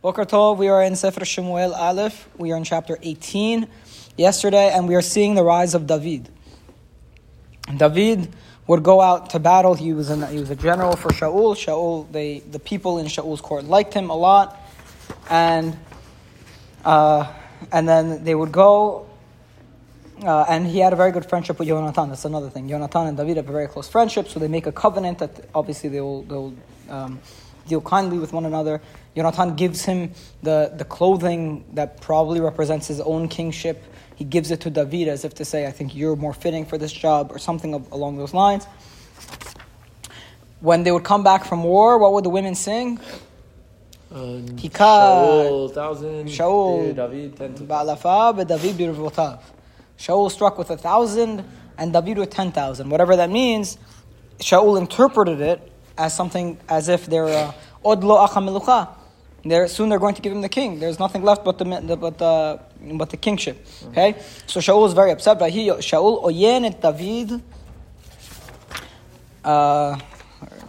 Boker Tov, we are in Sefer Shemuel Aleph. We are in chapter 18 yesterday, and we are seeing the rise of David. David would go out to battle. He was, an, he was a general for Shaul. Shaul, they, the people in Shaul's court liked him a lot. And, uh, and then they would go, uh, and he had a very good friendship with Jonathan. That's another thing. Jonathan and David have a very close friendship, so they make a covenant that obviously they will, they will um, deal kindly with one another. Jonathan gives him the, the clothing that probably represents his own kingship. He gives it to David as if to say, I think you're more fitting for this job, or something of, along those lines. When they would come back from war, what would the women sing? Um, Hikar. Shaul, thousand. Shaul, David, ten. David. Shaul struck with a thousand, and David with ten thousand. Whatever that means, Shaul interpreted it as something as if they're uh, odlo achamelucha. They're, soon they're going to give him the king. There's nothing left but the but the but the kingship. Okay, so Shaul is very upset. But he Shaul oyen et David. Uh,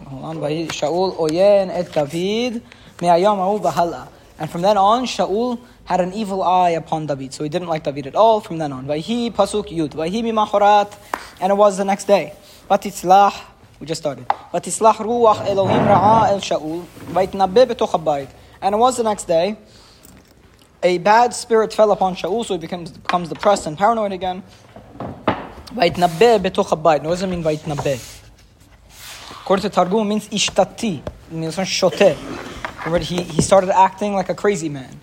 hold on. Vahi- Shaul oyen et David me'ayam ha'u v'hala. And from then on, Shaul had an evil eye upon David. So he didn't like David at all from then on. Vayhi pasuk yud. Vayhi mimachorat. And it was the next day. Vatitzlah. We just started. Vayitnabbe betoch habayit. And it was the next day. A bad spirit fell upon Shaul, so he becomes, becomes depressed and paranoid again. Habayit. What does it mean? According to Targum, means ishtati. Means he, he started acting like a crazy man.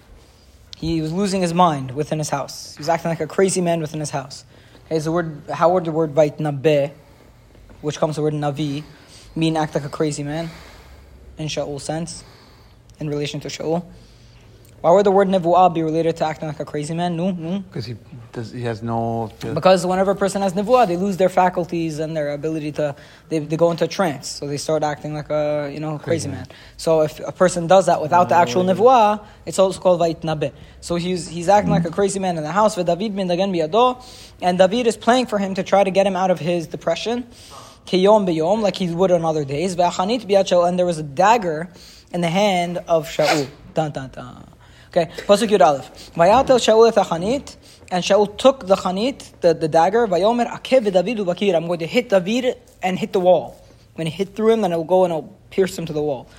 He was losing his mind within his house. He was acting like a crazy man within his house. Okay, the word, how would the word vayitnabbe, which comes from the word navi, mean act like a crazy man? In Sha'ul sense, in relation to Shaul. Why would the word nevuah be related to acting like a crazy man? No, no. Because he does, he has no. Because whenever a person has nevuah, they lose their faculties and their ability to, they, they go into a trance. So they start acting like a, you know, crazy man. So if a person does that without the actual nevuah, it's also called vayitnabe. So he's, he's acting like a crazy man in the house. David bin Dagan and David is playing for him to try to get him out of his depression. Kiyom biyom, like he would on other days. V'achanit biyad Shaul, and there was a dagger in the hand of Shaul. Dun, dun, dun. Okay, Pasuk Yud Aleph. Vayatel Shaul et hachanit, and Shaul took the chanit, the, the dagger, Vayomer akev David ubakir. I'm going to hit David and hit the wall. When he hit through him, then it'll go and it'll pierce him to the wall.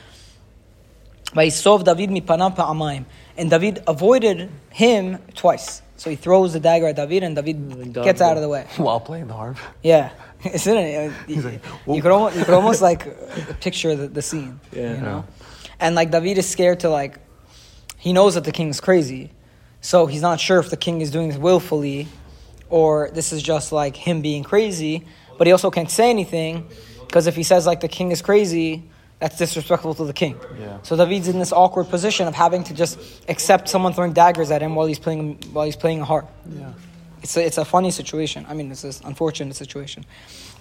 Vayisov David mipanav pa'amayim. And David avoided him twice. So he throws the dagger at David, and David gets out of the way. While playing the harp. Yeah, isn't it? You, like, you could almost, you could almost like picture the, the scene. Yeah. you know, uh-huh. and like David is scared to like, he knows that the king's crazy, so he's not sure if the king is doing this willfully, or this is just like him being crazy. But he also can't say anything because if he says like the king is crazy, that's disrespectful to the king. Yeah. So David's in this awkward position of having to just accept someone throwing daggers at him while he's playing while he's playing a harp. Yeah. It's a, it's a funny situation. I mean, it's an unfortunate situation.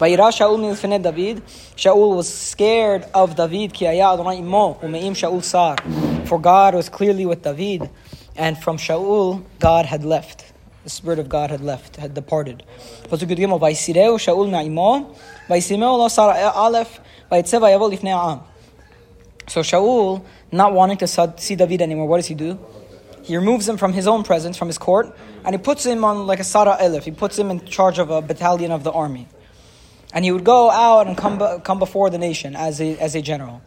Vayira Shaul milfnei David. Shaul was scared of David. Imo umeim Shaul sar. For God was clearly with David, and from Shaul God had left. The spirit of God had left, had departed. So Shaul, not wanting to see David anymore, what does he do? He removes him from his own presence, from his court, and he puts him on like a Sara Elif. He puts him in charge of a battalion of the army. And he would go out and come, come before the nation as a, as a general.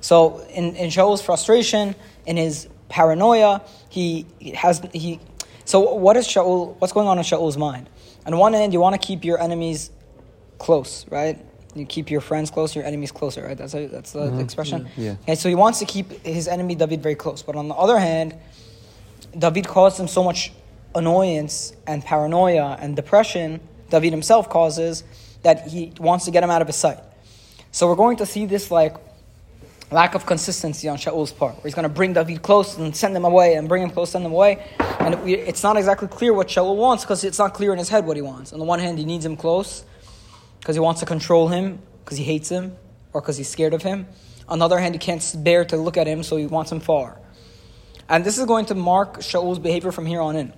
So in, in Shaul's frustration, in his paranoia, he has he. So what is Shaul? What's going on in Shaul's mind? On one hand, you want to keep your enemies close, right? You keep your friends close, your enemies closer, right? That's a, that's the mm-hmm. expression. Yeah. Okay, so he wants to keep his enemy David very close, but on the other hand, David caused him so much annoyance and paranoia and depression. David himself causes that he wants to get him out of his sight. So we're going to see this like lack of consistency on Shaul's part, where he's going to bring David close and send him away, and bring him close, send him away, and it's not exactly clear what Shaul wants because it's not clear in his head what he wants. On the one hand, he needs him close because he wants to control him because he hates him or because he's scared of him. On the other hand, he can't bear to look at him, so he wants him far. And this is going to mark Shaul's behavior from here on in.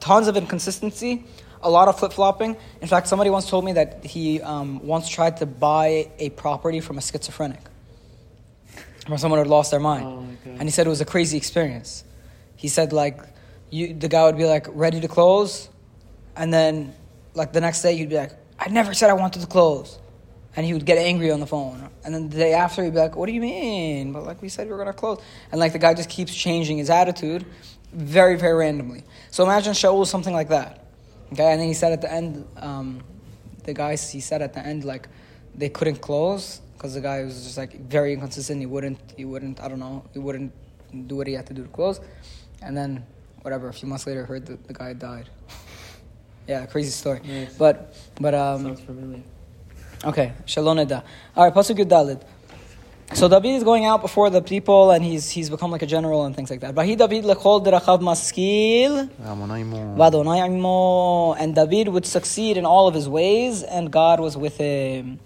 Tons of inconsistency, a lot of flip flopping. In fact, somebody once told me that he um, once tried to buy a property from a schizophrenic. from someone who had lost their mind. Oh. And he said it was a crazy experience. He said like you the guy would be like ready to close and then like the next day he'd be like, I never said I wanted to close. And he would get angry on the phone. And then the day after he'd be like, What do you mean? But like we said we were gonna close. And like the guy just keeps changing his attitude very, very randomly. So imagine Shaul something like that. Okay, and then he said at the end, um, the guys he said at the end like they couldn't close because the guy was just like very inconsistent. He wouldn't, he wouldn't, I don't know, he wouldn't do what he had to do to close. And then whatever, a few months later, heard that the guy died. yeah, crazy story. Nice. But but um, Sounds familiar. Okay, Shalom Neda. All right, Pasuk Yud Dalid. So David is going out before the people, and he's he's become like a general and things like that. Vahi David lechol derachav maskil, Amonaimu. v'Adonai imo. And David would succeed in all of his ways, and God was with him.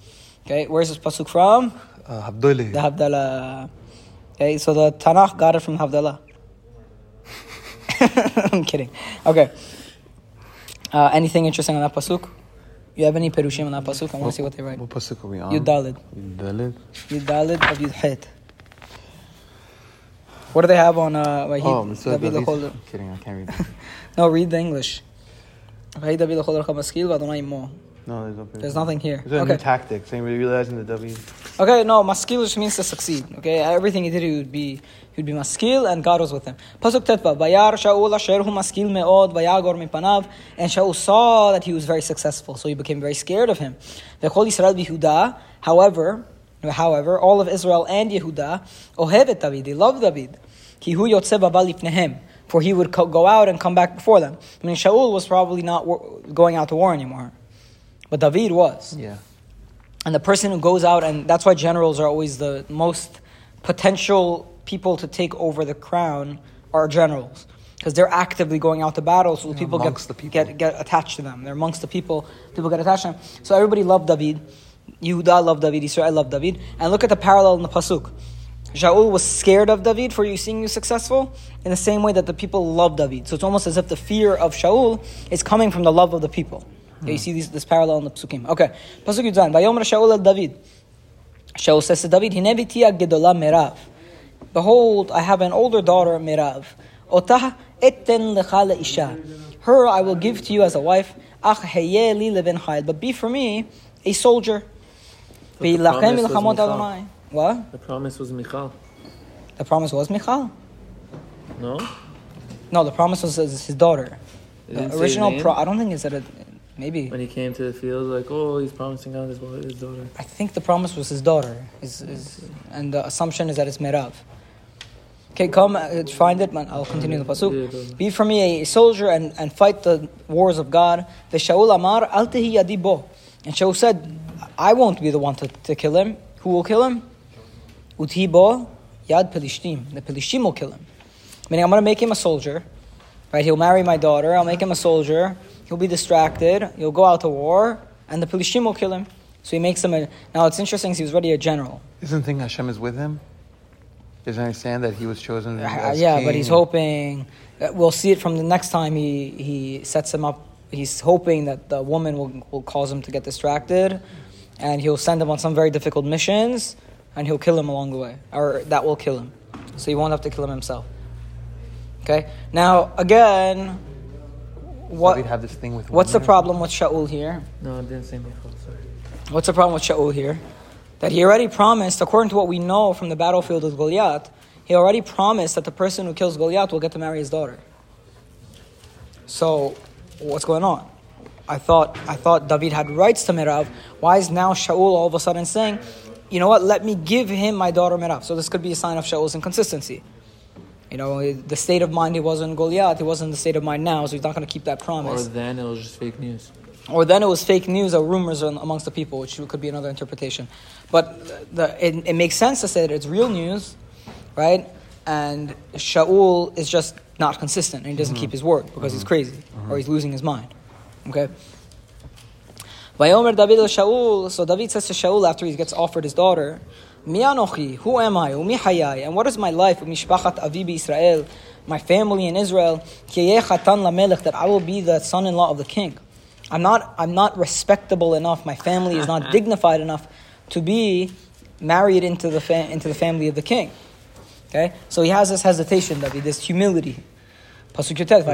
Okay, where's this pasuk from? Uh. The Havdalah. Okay, so the Tanakh got it from Havdalah. I'm kidding. Okay. Uh, anything interesting on that pasuk? You have any perushim on that pasuk? I want to see what they write. What pasuk are we on? Yud Dalid. Yud Dalid. Yud Dalid of Yud Het. What do they have on uh, Vahid? Oh. David David. I'm kidding, I can't read. No, read the English. Vahid David Lechol Racham Maskil v'Adonai Imo. No, there's no pasuk. There's nothing here. It's a new Okay. tactic. We're realizing the W. Okay, no, maskil just means to succeed. Okay, everything he did, he would be, he would be maskil, and God was with him. Pasuk tetva, Bayar Shaul asher hu maskil meod, vayagor mipanav, and Shaul saw that he was very successful, so he became very scared of him. V'chol Yisrael bihuda, however, however, all of Israel and Yehuda, ohevet David, they loved David. Ki hu yotze baba lifnehem, for he would co- go out and come back before them. I mean, Shaul was probably not war- going out to war anymore, but David was. Yeah. And the person who goes out, and that's why generals are always the most potential people to take over the crown are generals. Because they're actively going out to battle, so the Yeah, people, get, people. get get attached to them. They're amongst the people, people get attached to them. So everybody loved David. Yehuda loved David, Israel loved David. And look at the parallel in the Pasuk. Shaul was scared of David for you seeing you successful in the same way that the people love David. So it's almost as if the fear of Shaul is coming from the love of the people. Okay, you see these, this parallel in the Psukim. Okay, Pasuk Yudzan. Vayomer Shaul el David. Shaul says to David, Hine biti gedola merav. Behold, I have an older daughter, Merav. Otah etten lecha isha. Her I will give to you as a wife. Ach li leben. But be for me a soldier. The promise was ilchamot Michal. Adonai. What? The promise was Michal. The promise was Michal. No? No, the promise was his his daughter. The original pro. I don't think it's that. Maybe. When he came to the field, like, oh, he's promising out his, his daughter. I think the promise was his daughter. His, and the assumption is that it's made up. Okay, come uh, find it, man. I'll continue the pasuk. Be for me a soldier and, and fight the wars of God. The Shaul Amar al yadi. And Shaul said, I won't be the one to, to kill him. Who will kill him? Uti bo yad pelishtim. The pelishtim will kill him. Meaning, I'm going to make him a soldier. Right? He'll marry my daughter. I'll make him a soldier. He'll be distracted. He'll go out to war, and the pelishtim will kill him. So he makes him a. Now it's interesting. He was already a general. Isn't the thing Hashem is with him? Doesn't he understand that he was chosen Uh, as yeah, king? but he's hoping. uh, We'll see it from the next time he, he sets him up. He's hoping that the woman will, will cause him to get distracted, and he'll send him on some very difficult missions, and he'll kill him along the way, or that will kill him. So he won't have to kill him himself. Okay. Now again, what David have this thing with what's the women? problem with Shaul here? No, it didn't say Michal, sorry. What's the problem with Shaul here? That he already promised, according to what we know from the battlefield of Goliath, he already promised that the person who kills Goliath will get to marry his daughter. So, what's going on? I thought I thought David had rights to Merav. Why is now Shaul all of a sudden saying, you know what, let me give him my daughter Merav? So this could be a sign of Shaul's inconsistency. You know, the state of mind he was in Goliath, he wasn't in the state of mind now, so he's not going to keep that promise. Or then it was just fake news. Or then it was fake news or rumors amongst the people, which could be another interpretation. But the, it, it makes sense to say that it's real news, right? And Shaul is just not consistent and he doesn't keep mm-hmm. his word because he's mm-hmm. crazy or mm-hmm. he's losing his mind. Okay? Vayomer David el Shaul, so David says to Shaul after he gets offered his daughter, Mi anochi, who am I? Umi hayai, and what is my life? Umishpachat avi Israel, my family in Israel, ki yeh chatan lamelech, that I will be the son-in-law of the king. I'm not, I'm not respectable enough. My family is not dignified enough to be married into the fa- into the family of the king. Okay, so he has this hesitation, David, this humility. Pasuk Yotet,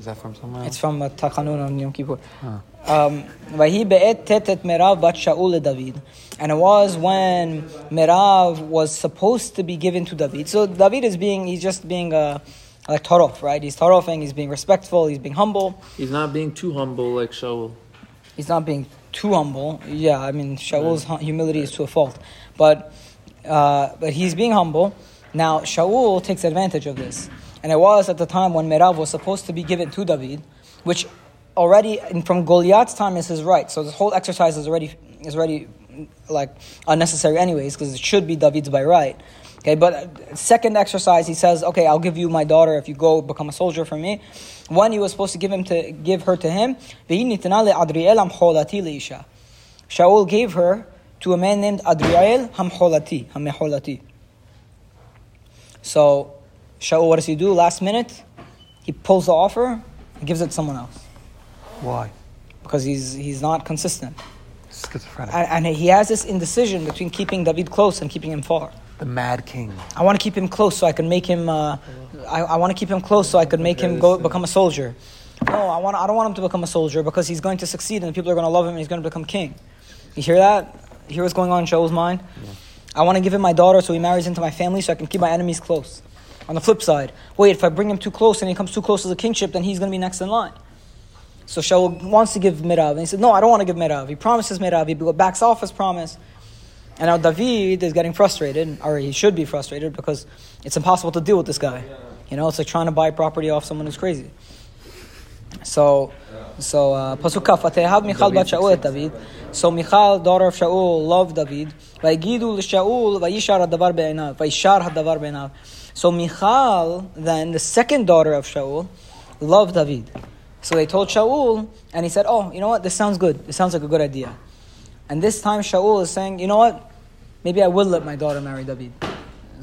We hear "Vahi that be'et-" pasuk, "Me'ani u'mehayai." Is that from somewhere else? It's from uh, Tachanun on Yom Kippur. Huh. Um, "Vahi be'et tetet Merav bat Shaul David. And it was when Merav was supposed to be given to David. So David is being, he's just being uh, like Tarof, right? He's Tarofing, he's being respectful, he's being humble. He's not being too humble like Shaul. He's not being too humble. Yeah, I mean, Shaul's hu- humility is to a fault. But, uh, but he's being humble. Now, Shaul takes advantage of this. And it was at the time when Merav was supposed to be given to David, which already, from Goliath's time, is his right. So this whole exercise is already, is already like unnecessary anyways, because it should be David's by right. Okay, but uh, second exercise, he says, "Okay, I'll give you my daughter if you go become a soldier for me." One, he was supposed to give him to give her to him. Shaul gave her to a man named Adriel Hamholati. Hamholati. So, Shaul, what does he do? Last minute, he pulls the offer, and gives it to someone else Why? because he's he's not consistent, Schizophrenic. and, and he has this indecision between keeping David close and keeping him far. the Mad King. I want to keep him close so I can make him. Uh, I, I want to keep him close so I could make him go become a soldier. No, I want. I don't want him to become a soldier because he's going to succeed and the people are going to love him and he's going to become king. You hear that? You hear what's going on in Shaul's mind? I want to give him my daughter so he marries into my family so I can keep my enemies close. On the flip side, wait, if I bring him too close and he comes too close to the kingship, then he's going to be next in line. So Shaul wants to give Merav, and he said, "No, I don't want to give Merav." He promises Merav. He backs off his promise. And now David is getting frustrated, or he should be frustrated, because it's impossible to deal with this guy. You know, it's like trying to buy property off someone who's crazy. So, so uh, pasuk kaf, "Vatehav Michal bat Shaul et David." So Michal, daughter of Shaul, loved David. Vayigidu l'Shaul, vayishar hadavar be'enav, vayishar hadavar be'enav. So Michal, then the second daughter of Shaul, loved David. So they told Shaul, and he said, "Oh, you know what? This sounds good. This sounds like a good idea." And this time Shaul is saying, "You know what? Maybe I will let my daughter marry David."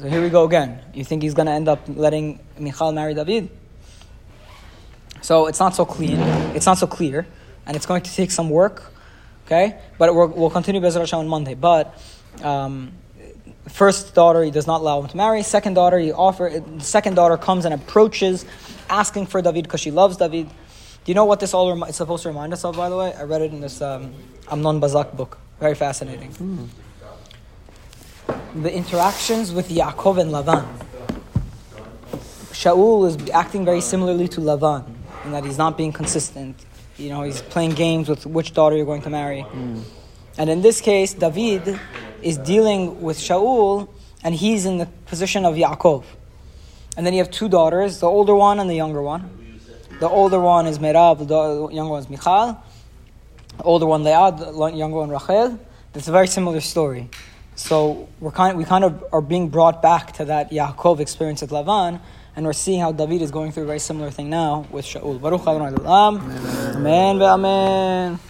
So here we go again. You think he's going to end up letting Michal marry David? So it's not so clean. It's not so clear, and it's going to take some work. Okay, but we're, we'll continue Bezrat Hashem on Monday. But um, first daughter, he does not allow him to marry. Second daughter, he offer. Second daughter comes and approaches, asking for David because she loves David. Do you know what this all is supposed to remind us of? By the way, I read it in this um, Amnon Bazak book. Very fascinating. The interactions with Yaakov and Lavan. Shaul is acting very similarly to Lavan in that he's not being consistent. You know, he's playing games with which daughter you're going to marry. And in this case, David is dealing with Shaul, and he's in the position of Yaakov. And then you have two daughters, the older one and the younger one. The older one is Merab, the younger one is Michal. The older one Leah, the younger one Rachel. It's a very similar story. So we're kind, of, we kind of are being brought back to that Yaakov experience at Lavan, and we're seeing how David is going through a very similar thing now with Shaul. Baruch Adonai Olam. Amen. Amen.